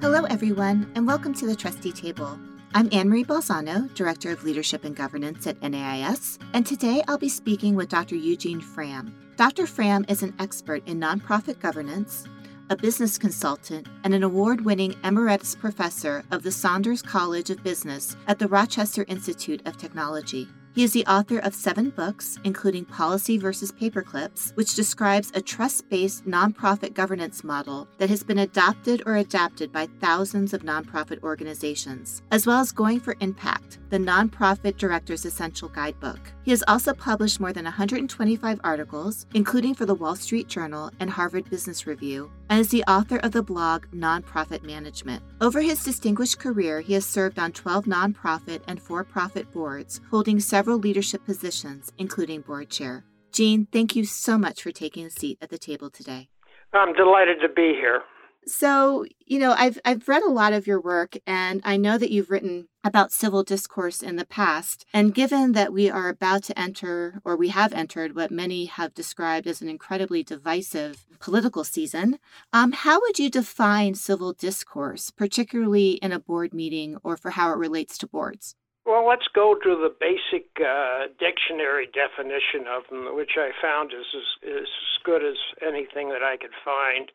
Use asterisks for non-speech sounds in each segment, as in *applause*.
Hello, everyone, and welcome to the Trustee Table. I'm Anne Marie Balzano, Director of Leadership and Governance at NAIS, and today I'll be speaking with Dr. Eugene Fram. Dr. Fram is an expert in nonprofit governance, a business consultant, and an award winning emeritus professor of the Saunders College of Business at the Rochester Institute of Technology. He is the author of seven books, including Policy versus Paperclips, which describes a trust based nonprofit governance model that has been adopted or adapted by thousands of nonprofit organizations, as well as Going for Impact, the Nonprofit Director's Essential Guidebook. He has also published more than 125 articles, including for the Wall Street Journal and Harvard Business Review, and is the author of the blog Nonprofit Management. Over his distinguished career, he has served on 12 nonprofit and for profit boards, holding several leadership positions, including board chair. Gene, thank you so much for taking a seat at the table today. I'm delighted to be here. So, you know, I've I've read a lot of your work and I know that you've written about civil discourse in the past. And given that we are about to enter or we have entered what many have described as an incredibly divisive political season, um, how would you define civil discourse, particularly in a board meeting or for how it relates to boards? Well, let's go to the basic uh, dictionary definition of them, which I found is as, as good as anything that I could find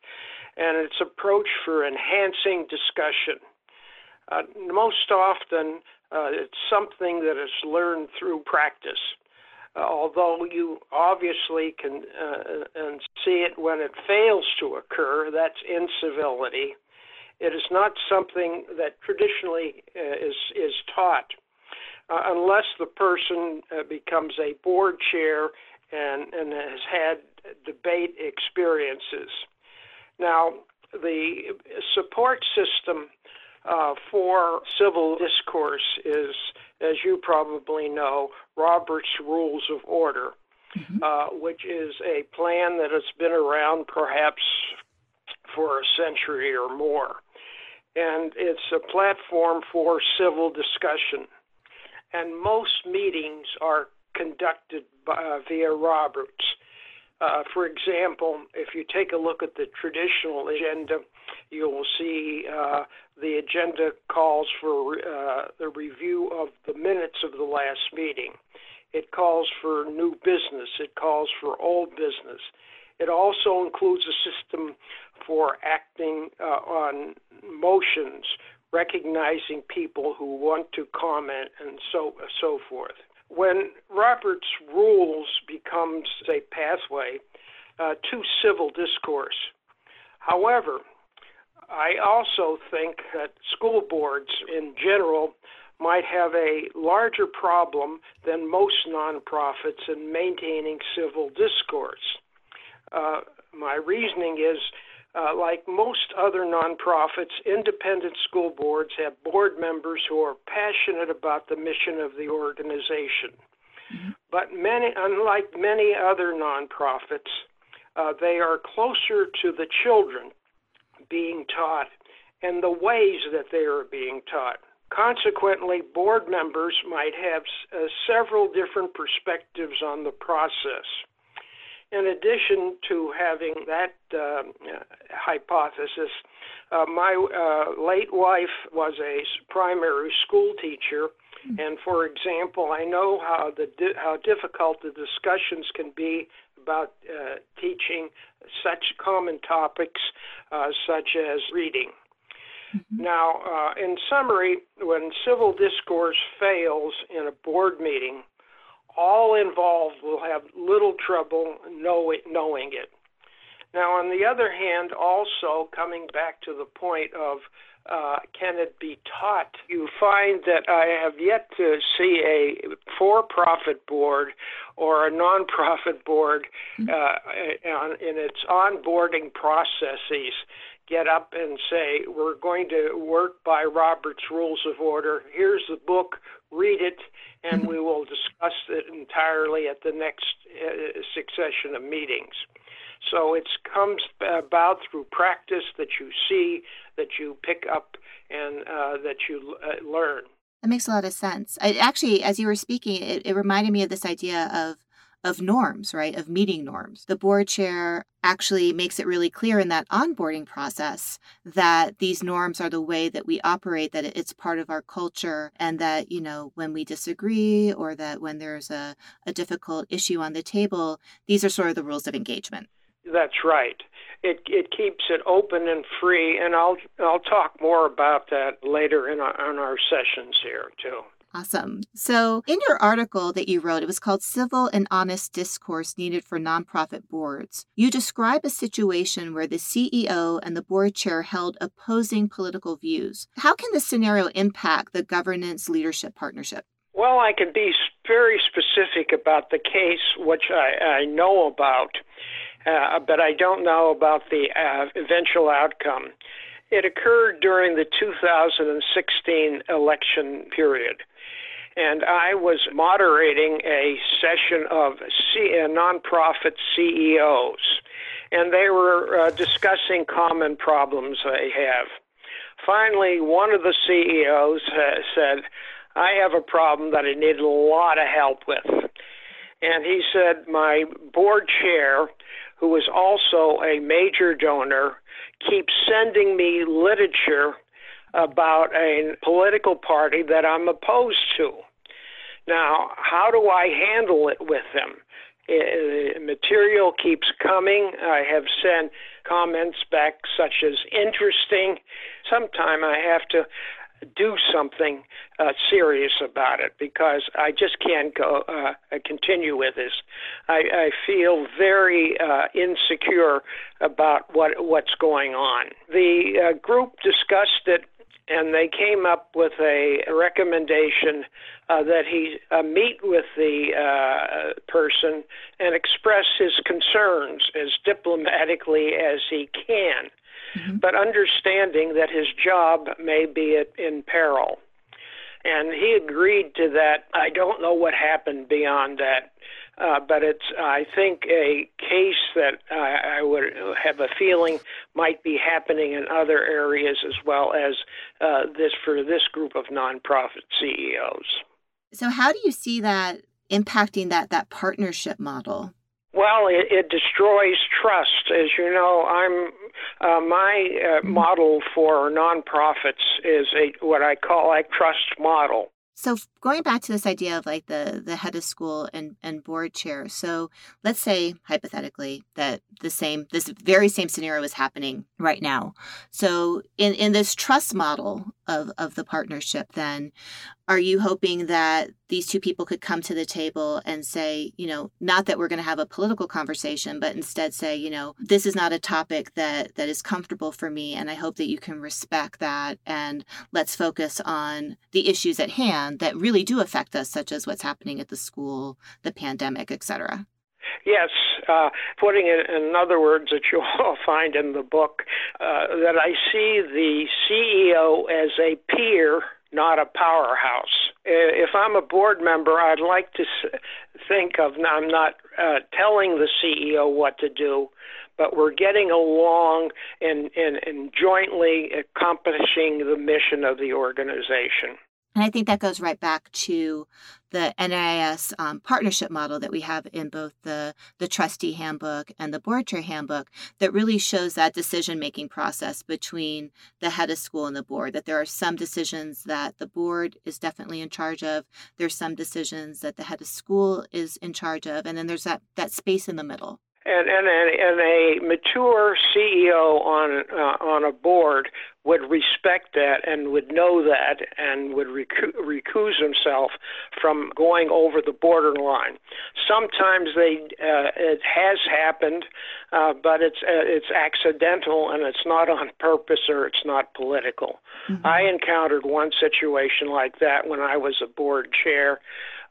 and its approach for enhancing discussion. Uh, most often, uh, it's something that is learned through practice. Uh, although you obviously can uh, and see it when it fails to occur, that's incivility. It is not something that traditionally uh, is is taught, uh, unless the person becomes a board chair and and has had debate experiences. Now, the support system uh, for civil discourse is, as you probably know, Robert's Rules of Order, mm-hmm. uh, which is a plan that has been around perhaps for a century or more. And it's a platform for civil discussion. And most meetings are conducted by, uh, via Roberts. Uh, for example, if you take a look at the traditional agenda, you will see uh, the agenda calls for uh, the review of the minutes of the last meeting. It calls for new business. It calls for old business. It also includes a system for acting uh, on motions, recognizing people who want to comment, and so so forth. When Robert's rules becomes a pathway uh, to civil discourse. However, I also think that school boards in general might have a larger problem than most nonprofits in maintaining civil discourse. Uh, my reasoning is uh, like most other nonprofits, independent school boards have board members who are passionate about the mission of the organization. Mm-hmm. But many, unlike many other nonprofits, uh, they are closer to the children being taught and the ways that they are being taught. Consequently, board members might have uh, several different perspectives on the process. In addition to having that uh, hypothesis, uh, my uh, late wife was a primary school teacher, hmm. and for example, I know how the di- how difficult the discussions can be about uh, teaching such common topics uh, such as reading. Mm-hmm. Now, uh, in summary, when civil discourse fails in a board meeting, all involved will have little trouble know it, knowing it. Now, on the other hand, also coming back to the point of uh, can it be taught? You find that I have yet to see a for profit board or a nonprofit board mm-hmm. uh, in its onboarding processes get up and say, We're going to work by Robert's Rules of Order. Here's the book, read it, and mm-hmm. we will discuss it entirely at the next uh, succession of meetings. So it comes about through practice that you see, that you pick up, and uh, that you uh, learn. That makes a lot of sense. I, actually, as you were speaking, it, it reminded me of this idea of of norms, right? Of meeting norms. The board chair actually makes it really clear in that onboarding process that these norms are the way that we operate, that it's part of our culture, and that, you know, when we disagree or that when there's a, a difficult issue on the table, these are sort of the rules of engagement. That's right. It it keeps it open and free, and I'll I'll talk more about that later in our, in our sessions here too. Awesome. So, in your article that you wrote, it was called Civil and Honest Discourse Needed for Nonprofit Boards. You describe a situation where the CEO and the board chair held opposing political views. How can this scenario impact the governance leadership partnership? Well, I can be very specific about the case, which I, I know about, uh, but I don't know about the uh, eventual outcome. It occurred during the 2016 election period and I was moderating a session of C- uh, nonprofit CEOs, and they were uh, discussing common problems they have. Finally, one of the CEOs uh, said, I have a problem that I need a lot of help with. And he said, My board chair, who is also a major donor, keeps sending me literature about a political party that I'm opposed to. Now, how do I handle it with? It, material keeps coming. I have sent comments back such as interesting. Sometime I have to do something uh, serious about it because I just can't go uh, continue with this. I, I feel very uh, insecure about what what's going on. The uh, group discussed it and they came up with a recommendation uh, that he uh, meet with the uh, person and express his concerns as diplomatically as he can, mm-hmm. but understanding that his job may be in peril. And he agreed to that. I don't know what happened beyond that uh, but it's I think a case that I, I would have a feeling might be happening in other areas as well as uh, this for this group of nonprofit CEOs. So, how do you see that impacting that that partnership model? Well, it, it destroys trust. As you know, I'm uh, my uh, model for nonprofits is a what I call a trust model. So going back to this idea of like the the head of school and and board chair. So let's say hypothetically that the same this very same scenario is happening right now. So in in this trust model of of the partnership then are you hoping that these two people could come to the table and say, you know, not that we're going to have a political conversation, but instead say, you know, this is not a topic that that is comfortable for me and I hope that you can respect that and let's focus on the issues at hand that really do affect us such as what's happening at the school, the pandemic, et cetera. Yes, uh, putting it in other words that you'll *laughs* find in the book, uh, that I see the CEO as a peer not a powerhouse. If I'm a board member, I'd like to think of I'm not uh, telling the CEO what to do, but we're getting along and, and, and jointly accomplishing the mission of the organization. And I think that goes right back to the NAIS um, partnership model that we have in both the, the trustee handbook and the board chair handbook that really shows that decision making process between the head of school and the board. That there are some decisions that the board is definitely in charge of, there's some decisions that the head of school is in charge of, and then there's that, that space in the middle. And, and, and a mature CEO on uh, on a board would respect that and would know that and would recu- recuse himself from going over the borderline. Sometimes they uh, it has happened, uh, but it's uh, it's accidental and it's not on purpose or it's not political. Mm-hmm. I encountered one situation like that when I was a board chair,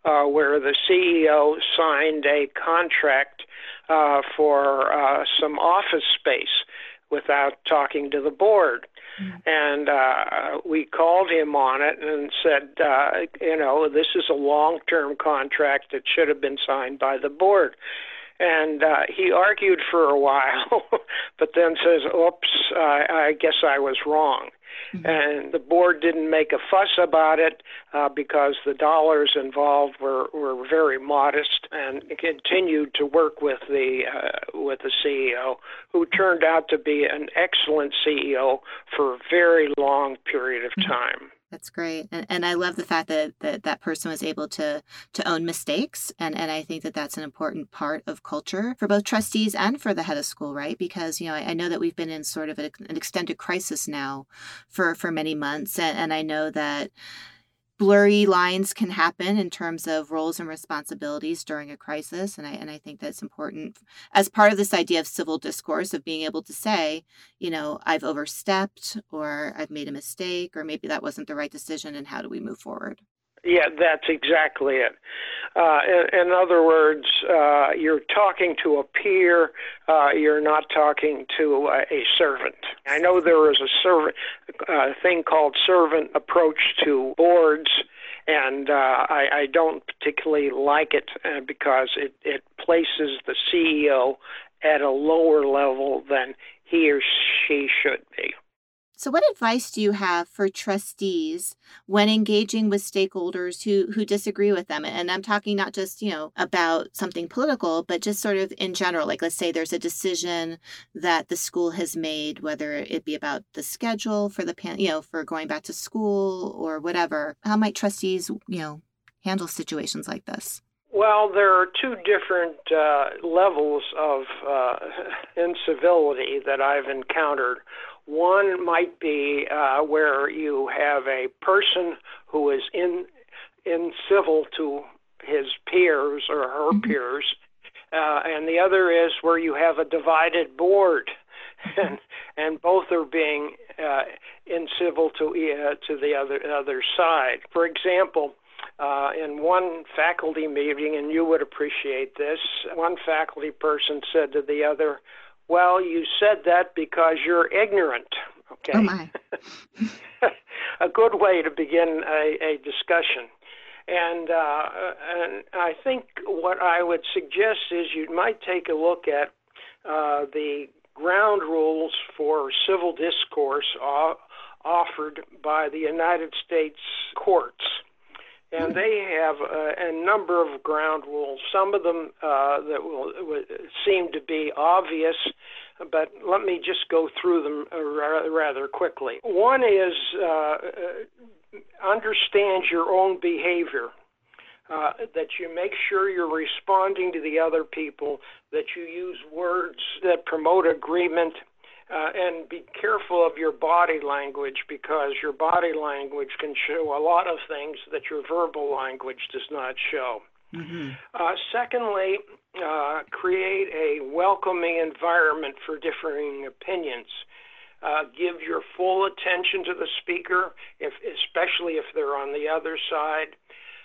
uh, where the CEO signed a contract uh, for uh, some office space without talking to the board. Mm-hmm. And uh, we called him on it and said, uh, you know, this is a long term contract that should have been signed by the board. And uh, he argued for a *laughs* while, but then says, oops, I, I guess I was wrong. Mm-hmm. And the board didn't make a fuss about it uh, because the dollars involved were, were very modest and continued to work with the uh, with the CEO, who turned out to be an excellent CEO for a very long period of mm-hmm. That's great. And, and I love the fact that, that that person was able to to own mistakes. And, and I think that that's an important part of culture for both trustees and for the head of school, right? Because, you know, I, I know that we've been in sort of an extended crisis now for, for many months. And, and I know that blurry lines can happen in terms of roles and responsibilities during a crisis and I and I think that's important as part of this idea of civil discourse of being able to say, you know, I've overstepped or I've made a mistake or maybe that wasn't the right decision and how do we move forward? Yeah, that's exactly it. Uh, in, in, other words, uh, you're talking to a peer. Uh, you're not talking to a, servant. I know there is a servant thing called servant approach to boards, and uh, I, I, don't particularly like it uh, because it, it places the CEO at a lower level than he or she should be. So, what advice do you have for trustees when engaging with stakeholders who who disagree with them? And I'm talking not just you know about something political, but just sort of in general. Like, let's say there's a decision that the school has made, whether it be about the schedule for the pan, you know, for going back to school or whatever. How might trustees, you know, handle situations like this? Well, there are two different uh, levels of uh, *laughs* incivility that I've encountered. One might be uh, where you have a person who is in in civil to his peers or her mm-hmm. peers, uh, and the other is where you have a divided board, *laughs* and and both are being uh, incivil to uh, to the other other side. For example. Uh, in one faculty meeting, and you would appreciate this, one faculty person said to the other, well, you said that because you're ignorant. Okay. Oh *laughs* my. a good way to begin a, a discussion. And, uh, and I think what I would suggest is you might take a look at uh, the ground rules for civil discourse offered by the United States courts and they have a, a number of ground rules. Some of them uh, that will, will seem to be obvious, but let me just go through them rather quickly. One is uh, uh, understand your own behavior. Uh, that you make sure you're responding to the other people, that you use words that promote agreement uh, and be careful of your body language because your body language can show a lot of things that your verbal language does not show. Mm-hmm. Uh, secondly, uh, create a welcoming environment for differing opinions. Uh, give your full attention to the speaker, if, especially if they're on the other side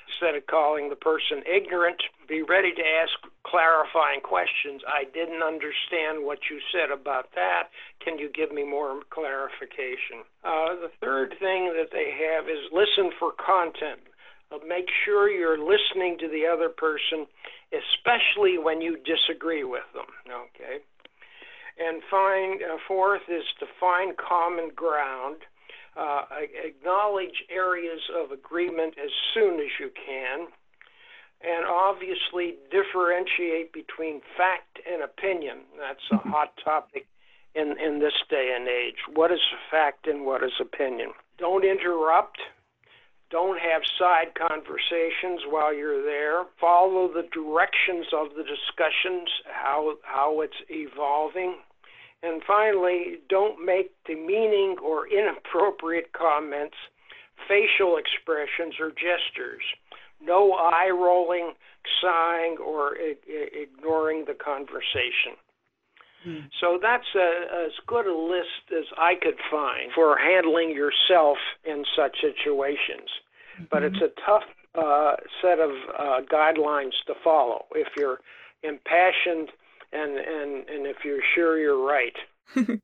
instead of calling the person ignorant, be ready to ask clarifying questions. I didn't understand what you said about that. Can you give me more clarification? Uh, the third thing that they have is listen for content. Uh, make sure you're listening to the other person, especially when you disagree with them. Okay. And find uh, fourth is to find common ground uh, acknowledge areas of agreement as soon as you can, and obviously differentiate between fact and opinion. That's a mm-hmm. hot topic in, in this day and age. What is fact and what is opinion? Don't interrupt. Don't have side conversations while you're there. Follow the directions of the discussions, how, how it's evolving. And finally, don't make demeaning or inappropriate comments, facial expressions, or gestures. No eye rolling, sighing, or ignoring the conversation. Hmm. So that's a, as good a list as I could find for handling yourself in such situations. Mm-hmm. But it's a tough uh, set of uh, guidelines to follow if you're impassioned and and and if you're sure you're right. *laughs*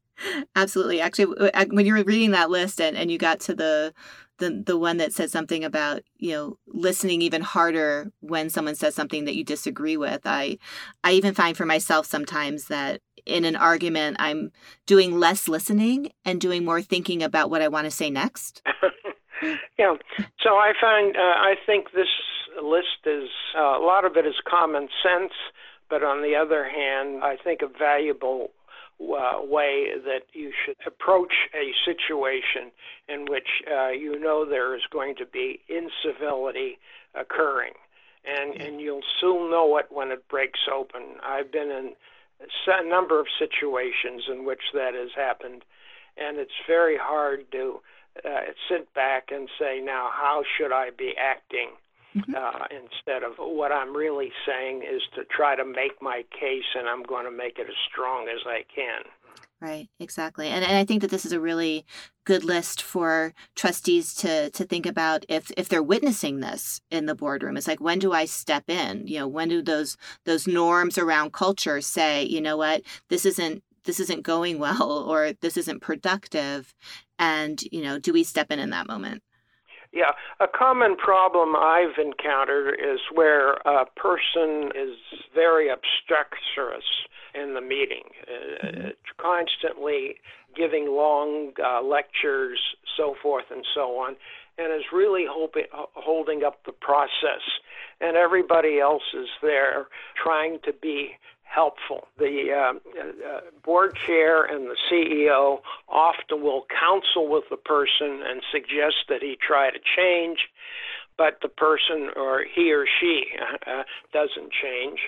Absolutely. Actually, when you were reading that list and, and you got to the the the one that said something about you know listening even harder when someone says something that you disagree with i i even find for myself sometimes that in an argument, I'm doing less listening and doing more thinking about what I want to say next? *laughs* yeah. So I find, uh, I think this list is, uh, a lot of it is common sense, but on the other hand, I think a valuable uh, way that you should approach a situation in which uh, you know there is going to be incivility occurring. And, and you'll soon know it when it breaks open. I've been in a number of situations in which that has happened, and it's very hard to uh, sit back and say, now, how should I be acting? Mm-hmm. Uh, instead of what I'm really saying is to try to make my case, and I'm going to make it as strong as I can. Right, exactly. And, and I think that this is a really good list for trustees to to think about if if they're witnessing this in the boardroom. It's like when do I step in? You know, when do those those norms around culture say, you know what, this isn't this isn't going *laughs* well or this isn't productive and you know do we step in in that moment yeah, a common problem I've encountered is where a person is very obstreperous in the meeting, uh, mm-hmm. constantly giving long uh, lectures, so forth and so on, and is really hoping, holding up the process. And everybody else is there trying to be helpful. The uh, uh, board chair and the CEO often will counsel with the person and suggest that he try to change, but the person or he or she uh, doesn't change.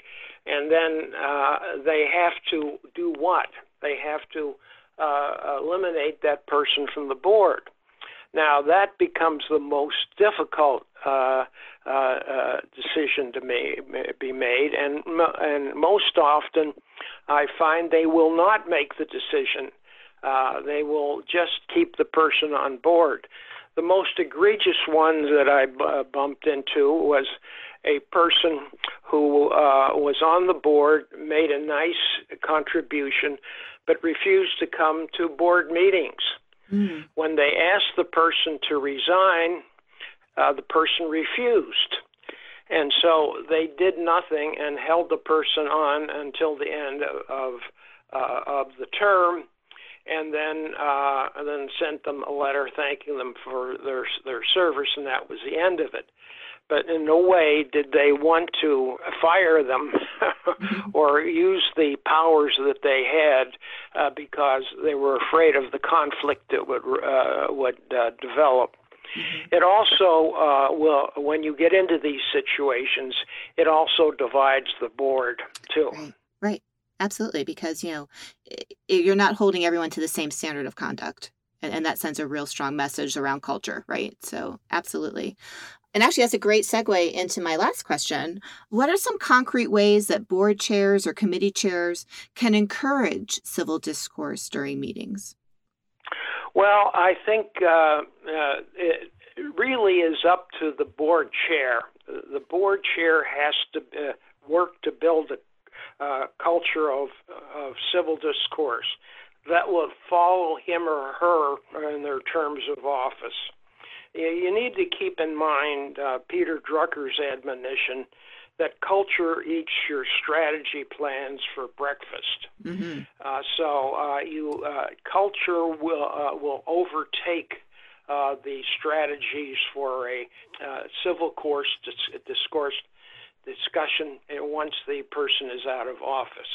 And then uh, they have to do what? They have to uh, eliminate that person from the board. Now that becomes the most difficult uh, uh, uh, decision to may, be made, and and most often, I find they will not make the decision. Uh, they will just keep the person on board. The most egregious ones that I b- bumped into was a person who uh, was on the board, made a nice contribution, but refused to come to board meetings. Mm. When they asked the person to resign, uh, the person refused. And so they did nothing and held the person on until the end of uh, of the term, and then uh, and then sent them a letter thanking them for their their service, and that was the end of it but in no way did they want to fire them *laughs* or use the powers that they had uh, because they were afraid of the conflict that would uh, would uh, develop. Mm-hmm. It also uh, will, when you get into these situations, it also divides the board too. Right. right. Absolutely, because you know you're not holding everyone to the same standard of conduct and, and that sends a real strong message around culture, right? So, absolutely. And actually, that's a great segue into my last question. What are some concrete ways that board chairs or committee chairs can encourage civil discourse during meetings? Well, I think uh, uh, it really is up to the board chair. The board chair has to uh, work to build a uh, culture of, of civil discourse that will follow him or her in their terms of office you need to keep in mind uh, Peter Drucker's admonition that culture eats your strategy plans for breakfast. Mm-hmm. Uh, so uh, you uh, culture will uh, will overtake uh, the strategies for a civil course dis- discourse discussion once the person is out of office.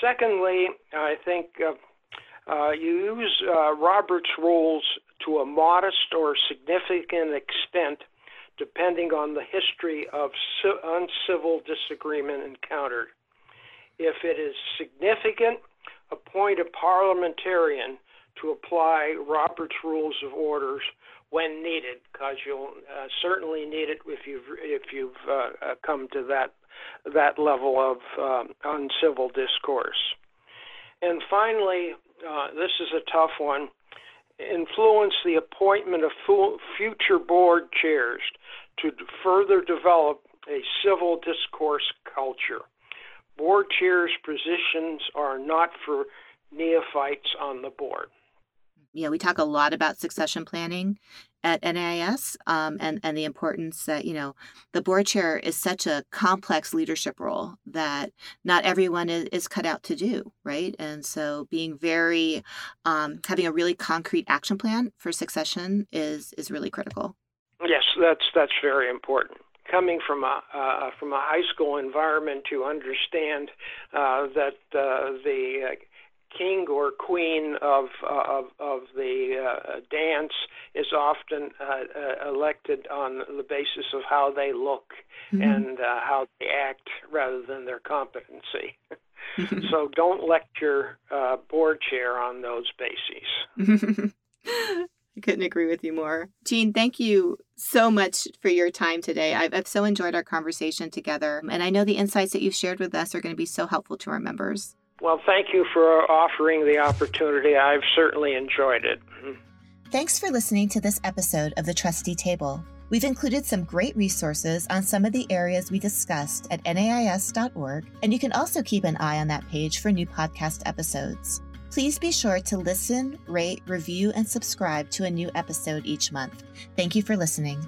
Secondly, I think you use Robert's rules to a modest or significant extent, depending on the history of uncivil disagreement encountered. If it is significant, appoint a parliamentarian to apply Robert's Rules of Orders when needed, because you'll uh, certainly need it if you've if you've uh, uh come to that that level of um, uncivil discourse. And finally, uh, this is a tough one influence the appointment of future board chairs to further develop a civil discourse culture. Board chairs' positions are not for neophytes on the board. You know, we talk a lot about succession planning at NAIS um, and, and the importance that, you know, the board chair is such a complex leadership role that not everyone is, is cut out to do, right? And so being very, um, having a really concrete action plan for succession is, is really critical. Yes, that's, that's very important coming from a uh, from a high school environment to understand uh, that uh, the king or queen of uh, of, of the uh, dance is often uh, uh, elected on the basis of how they look mm-hmm. and uh, how they act rather than their competency. *laughs* so don't lecture uh, board chair on those bases. *laughs* I couldn't agree with you more. Gene, thank you so much for your time today. I've, I've so enjoyed our conversation together, and I know the insights that you've shared with us are going to be so helpful to our members. Well, thank you for offering the opportunity. I've certainly enjoyed it. Thanks for listening to this episode of the Trustee Table. We've included some great resources on some of the areas we discussed at NAIS.org, and you can also keep an eye on that page for new podcast episodes. Please be sure to listen, rate, review, and subscribe to a new episode each month. Thank you for listening.